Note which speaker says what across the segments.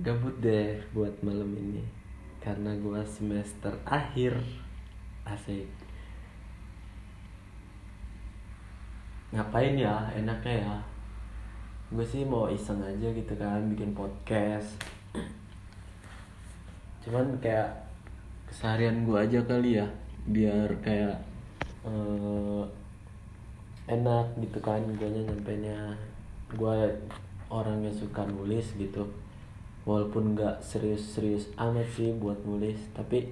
Speaker 1: gabut deh buat malam ini karena gua semester akhir. Asik. Ngapain ya? Enaknya ya. Gue sih mau iseng aja gitu kan bikin podcast. Cuman kayak keseharian gue aja kali ya biar kayak eh, enak gitu kan gue nyampainya gue orang yang suka nulis gitu walaupun nggak serius-serius amat sih buat nulis tapi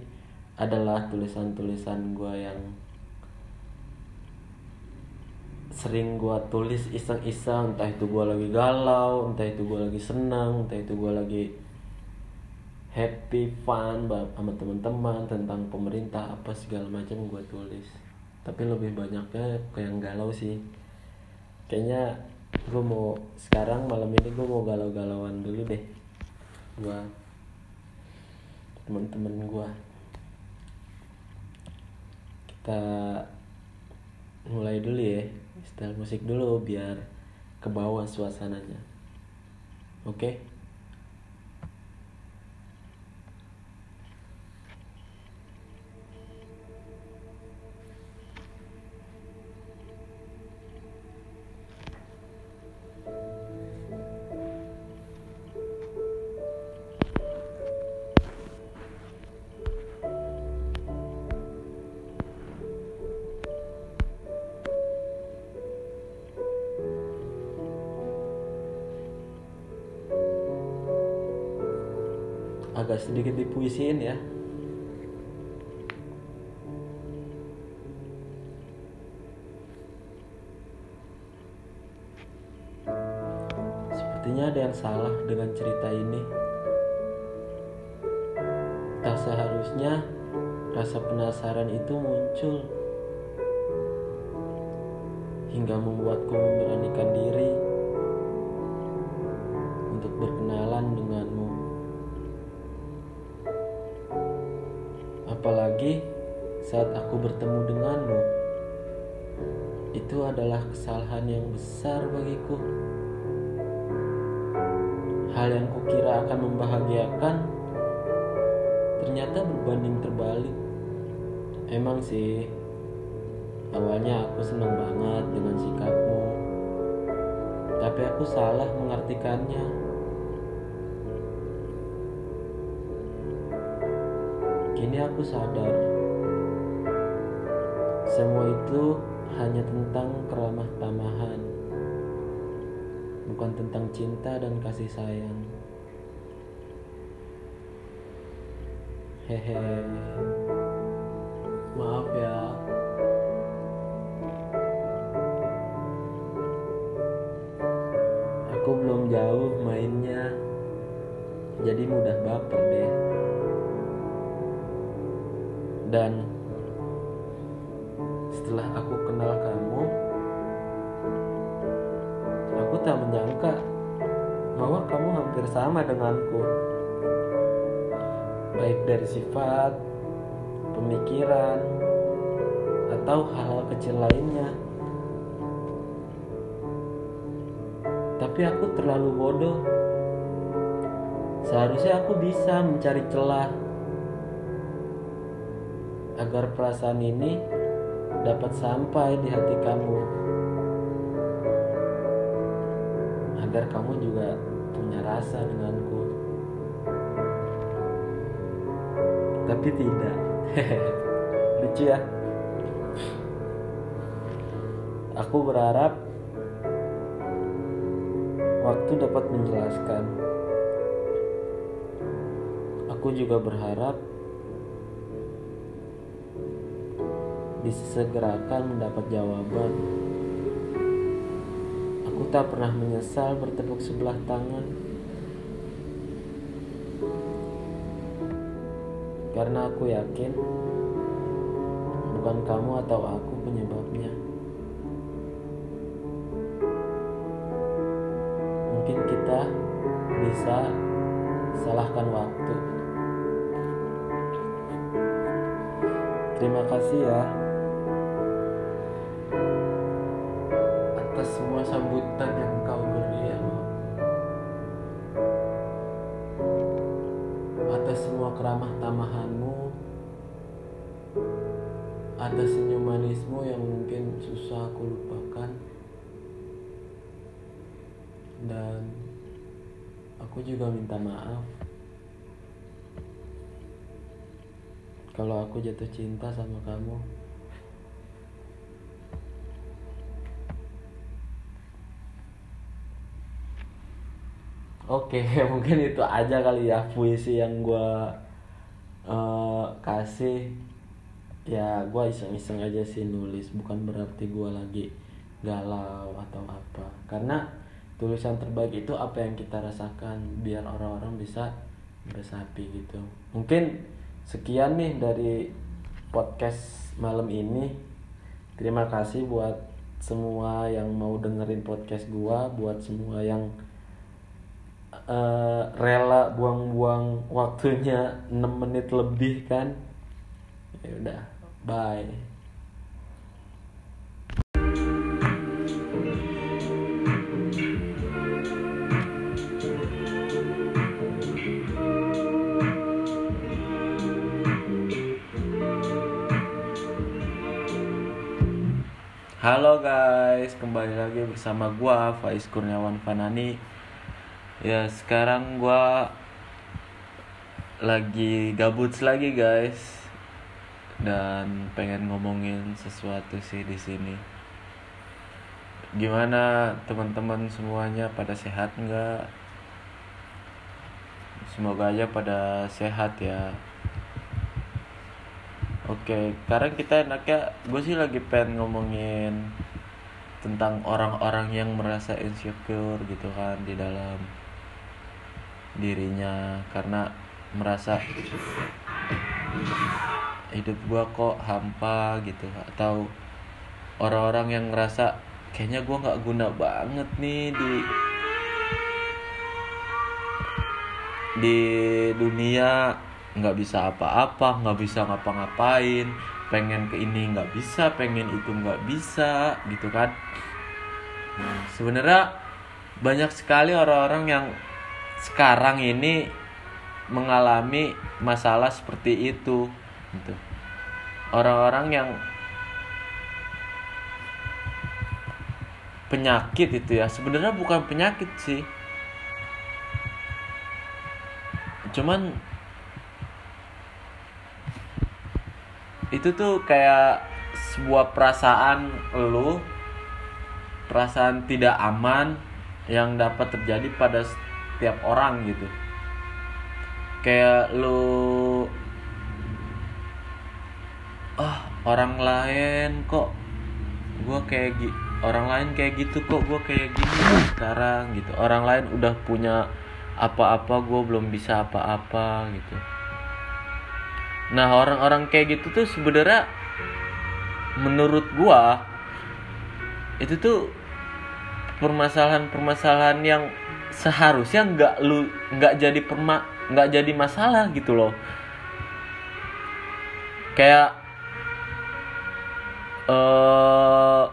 Speaker 1: adalah tulisan-tulisan gue yang sering gue tulis iseng-iseng. Entah itu gue lagi galau entah itu gue lagi senang entah itu gue lagi happy fun sama teman-teman tentang pemerintah apa segala macam gue tulis. Tapi lebih banyaknya ke yang galau sih. Kayaknya gue mau sekarang malam ini gue mau galau-galauan dulu deh buat teman-teman gue kita mulai dulu ya setel musik dulu biar ke bawah suasananya. Oke agak sedikit dipuisiin ya Sepertinya ada yang salah dengan cerita ini. Tak seharusnya rasa penasaran itu muncul hingga membuatku memberanikan diri untuk berkenalan denganmu. Apalagi saat aku bertemu denganmu, itu adalah kesalahan yang besar bagiku. Hal yang kukira akan membahagiakan ternyata berbanding terbalik. Emang sih, awalnya aku senang banget dengan sikapmu, tapi aku salah mengartikannya. Kini aku sadar, semua itu hanya tentang keramah tamahan bukan tentang cinta dan kasih sayang. Hehe. Maaf ya. Aku belum jauh mainnya. Jadi mudah baper deh. Dan setelah aku kenal kamu, Aku tak menyangka bahwa kamu hampir sama denganku. Baik dari sifat, pemikiran, atau hal-hal kecil lainnya. Tapi aku terlalu bodoh. Seharusnya aku bisa mencari celah agar perasaan ini dapat sampai di hati kamu. agar kamu juga punya rasa denganku. Tapi tidak. Lucu ya. Aku berharap waktu dapat menjelaskan. Aku juga berharap disegerakan mendapat jawaban. Aku tak pernah menyesal bertepuk sebelah tangan. Karena aku yakin bukan kamu atau aku penyebabnya. Mungkin kita bisa salahkan waktu terima kasih ya atas semua sambutan yang kau beri ya Allah. atas semua keramah tamahanmu. Atas senyum manismu yang mungkin susah aku lupakan. Dan aku juga minta maaf. Kalau aku jatuh cinta sama kamu Oke, mungkin itu aja kali ya puisi yang gue uh, kasih. Ya, gue iseng-iseng aja sih nulis, bukan berarti gue lagi galau atau apa. Karena tulisan terbaik itu apa yang kita rasakan, biar orang-orang bisa beresapi gitu. Mungkin sekian nih dari podcast malam ini. Terima kasih buat semua yang mau dengerin podcast gue, buat semua yang uh, rela buang-buang waktunya 6 menit lebih kan? Ya udah bye. Halo guys, kembali lagi bersama gua Faiz Kurniawan Fanani ya sekarang gua lagi gabut lagi guys. Dan pengen ngomongin sesuatu sih di sini. Gimana teman-teman semuanya pada sehat nggak? Semoga aja pada sehat ya. Oke sekarang kita enaknya gue sih lagi pengen ngomongin tentang orang-orang yang merasa insecure gitu kan di dalam dirinya karena merasa hidup gua kok hampa gitu atau orang-orang yang ngerasa kayaknya gua nggak guna banget nih di di dunia nggak bisa apa-apa nggak bisa ngapa-ngapain pengen ke ini nggak bisa pengen itu nggak bisa gitu kan. Sebenarnya banyak sekali orang-orang yang sekarang ini mengalami masalah seperti itu gitu. Orang-orang yang penyakit itu ya sebenarnya bukan penyakit sih. Cuman itu tuh kayak sebuah perasaan lu perasaan tidak aman yang dapat terjadi pada tiap orang gitu. Kayak lu ah oh, orang lain kok gue kayak gitu orang lain kayak gitu kok gue kayak gini sekarang gitu. Orang lain udah punya apa-apa gue belum bisa apa-apa gitu. Nah orang-orang kayak gitu tuh sebenarnya menurut gue itu tuh permasalahan-permasalahan yang seharusnya nggak lu nggak jadi perma nggak jadi masalah gitu loh. Kayak uh,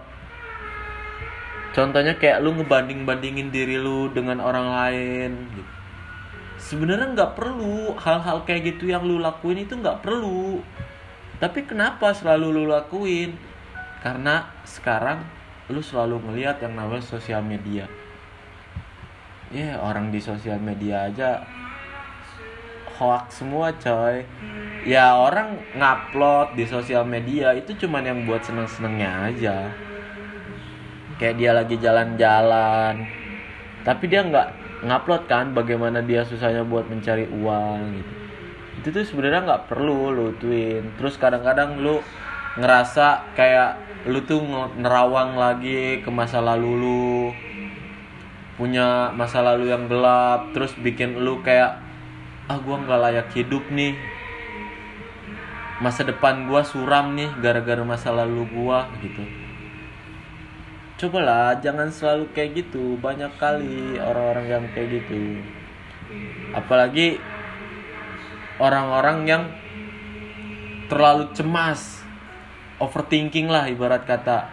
Speaker 1: contohnya kayak lu ngebanding bandingin diri lu dengan orang lain gitu. sebenarnya nggak perlu hal-hal kayak gitu yang lu lakuin itu nggak perlu. Tapi kenapa selalu lu lakuin? Karena sekarang lu selalu ngelihat yang namanya sosial media ya yeah, orang di sosial media aja hoax semua coy. Ya orang ngupload di sosial media itu cuman yang buat seneng-senengnya aja. Kayak dia lagi jalan-jalan. Tapi dia nggak ngupload kan bagaimana dia susahnya buat mencari uang gitu. Itu tuh sebenarnya nggak perlu lu tuin terus kadang-kadang lu ngerasa kayak lu tuh nerawang lagi ke masa lalu lu punya masa lalu yang gelap terus bikin lu kayak ah gue nggak layak hidup nih. Masa depan gue suram nih gara-gara masa lalu gue gitu. Cobalah jangan selalu kayak gitu. Banyak kali orang-orang yang kayak gitu. Apalagi orang-orang yang terlalu cemas overthinking lah ibarat kata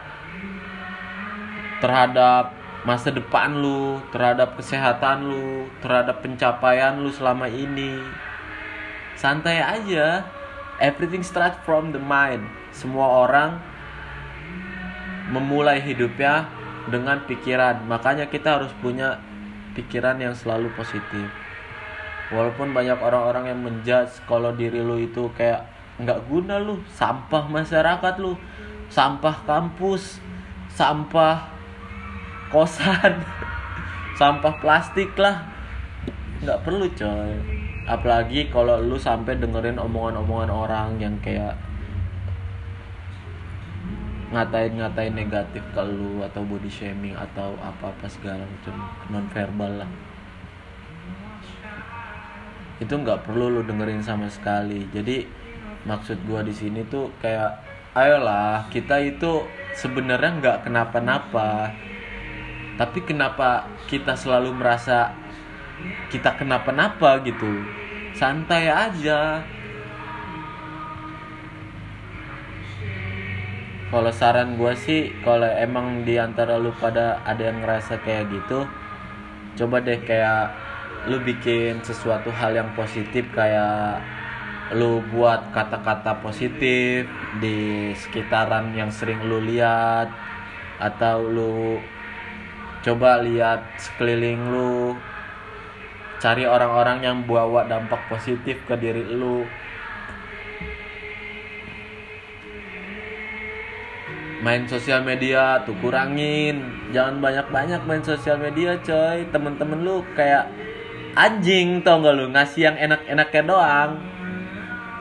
Speaker 1: terhadap masa depan lu terhadap kesehatan lu terhadap pencapaian lu selama ini. Santai aja. Everything start from the mind. Semua orang memulai hidupnya dengan pikiran. Makanya kita harus punya pikiran yang selalu positif. Walaupun banyak orang-orang yang menjudge kalau diri lu itu kayak nggak guna lu. Sampah masyarakat lu. Sampah kampus. Sampah kosan. Sampah plastik lah. Nggak perlu coy. Apalagi kalau lu sampai dengerin omongan-omongan orang yang kayak ngatain-ngatain negatif ke lu atau body shaming atau apa-apa segala macam non verbal lah. Itu nggak perlu lu dengerin sama sekali. Jadi maksud gua di sini tuh kayak ayolah kita itu sebenarnya nggak kenapa-napa tapi kenapa kita selalu merasa kita kenapa-napa gitu? Santai aja. Kalau saran gue sih kalau emang di antara lu pada ada yang ngerasa kayak gitu coba deh kayak lu bikin sesuatu hal yang positif kayak lu buat kata-kata positif di sekitaran yang sering lu lihat atau lu coba lihat sekeliling lu. Cari orang-orang yang bawa dampak positif ke diri lu. Main sosial media tuh kurangin. Jangan banyak-banyak main sosial media coy. Temen-temen lu kayak anjing tau gak lu? Ngasih yang enak-enaknya doang.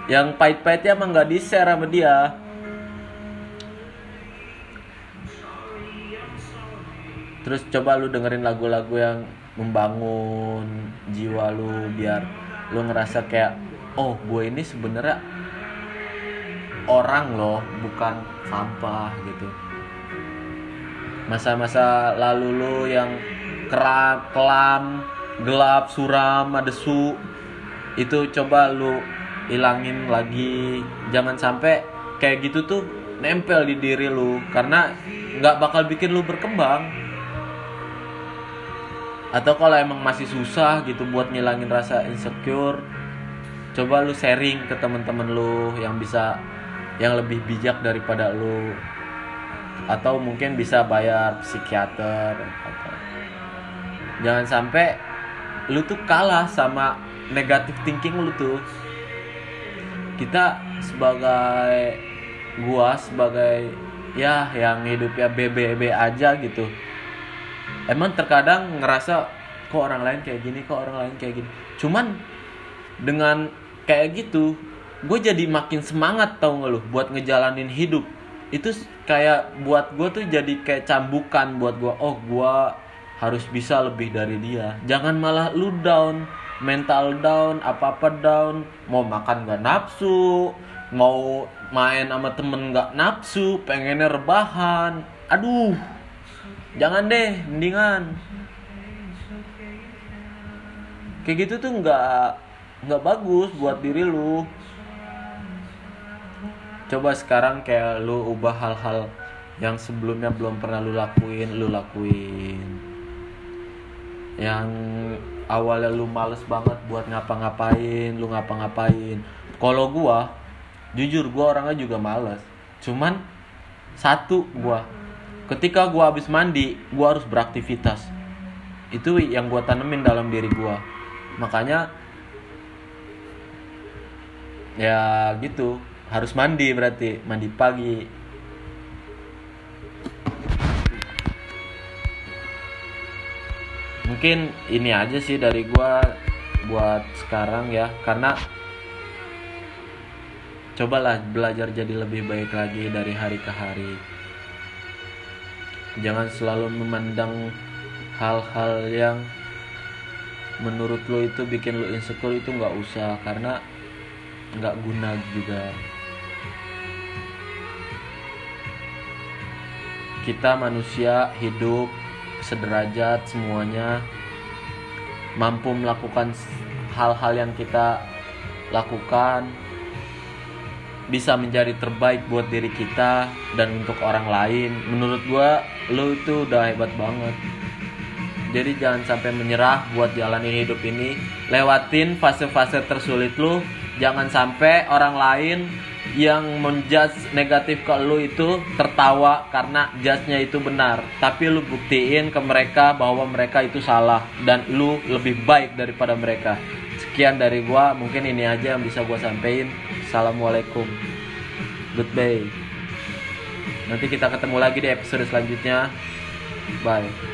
Speaker 1: Yang pahit-pahitnya emang gak di share sama dia terus coba lu dengerin lagu-lagu yang membangun jiwa lu biar lu ngerasa kayak oh gue ini sebenarnya orang loh bukan sampah gitu. Masa-masa lalu lu yang keram, kelam, gelap, suram, adesu itu coba lu ilangin lagi. Jangan sampai kayak gitu tuh nempel di diri lu karena nggak bakal bikin lu berkembang atau kalau emang masih susah gitu buat ngilangin rasa insecure coba lu sharing ke temen-temen lu yang bisa yang lebih bijak daripada lu. Atau mungkin bisa bayar psikiater atau jangan sampai lu tuh kalah sama negatif thinking lu tuh. Kita sebagai gua sebagai ya yang hidupnya BBB aja gitu emang terkadang ngerasa kok orang lain kayak gini kok orang lain kayak gini? Cuman dengan kayak gitu gue jadi makin semangat tau gak lu buat ngejalanin hidup. Itu kayak buat gue tuh jadi kayak cambukan buat gue oh gue harus bisa lebih dari dia. Jangan malah lu down mental down apa apa down. Mau makan gak nafsu mau main sama temen gak nafsu pengennya rebahan. Aduh jangan deh mendingan. Kayak gitu tuh nggak nggak bagus buat diri lu. Coba sekarang kayak lu ubah hal-hal yang sebelumnya belum pernah lu lakuin lu lakuin. Yang awalnya lu males banget buat ngapa-ngapain lu ngapa-ngapain. Kalau gua jujur gua orangnya juga males. Cuman satu gua ketika gua habis mandi gua harus beraktivitas. Itu yang gua tanemin dalam diri gua. Makanya ya gitu. Harus mandi berarti mandi pagi. Mungkin ini aja sih dari gua buat sekarang ya. Karena cobalah belajar jadi lebih baik lagi dari hari ke hari jangan selalu memandang hal-hal yang menurut lo itu bikin lo insecure itu nggak usah karena nggak guna juga. Kita manusia hidup sederajat semuanya mampu melakukan hal-hal yang kita lakukan bisa menjadi terbaik buat diri kita dan untuk orang lain. Menurut gua lu itu udah hebat banget. Jadi jangan sampai menyerah buat jalanin hidup ini. Lewatin fase-fase tersulit lu. Jangan sampai orang lain yang menjudge negatif ke lu itu tertawa karena judge-nya itu benar. Tapi lu buktiin ke mereka bahwa mereka itu salah. Dan lu lebih baik daripada mereka sekian dari gua. Mungkin ini aja yang bisa gua sampaikan assalamualaikum. Goodbye. Nanti kita ketemu lagi di episode selanjutnya. Bye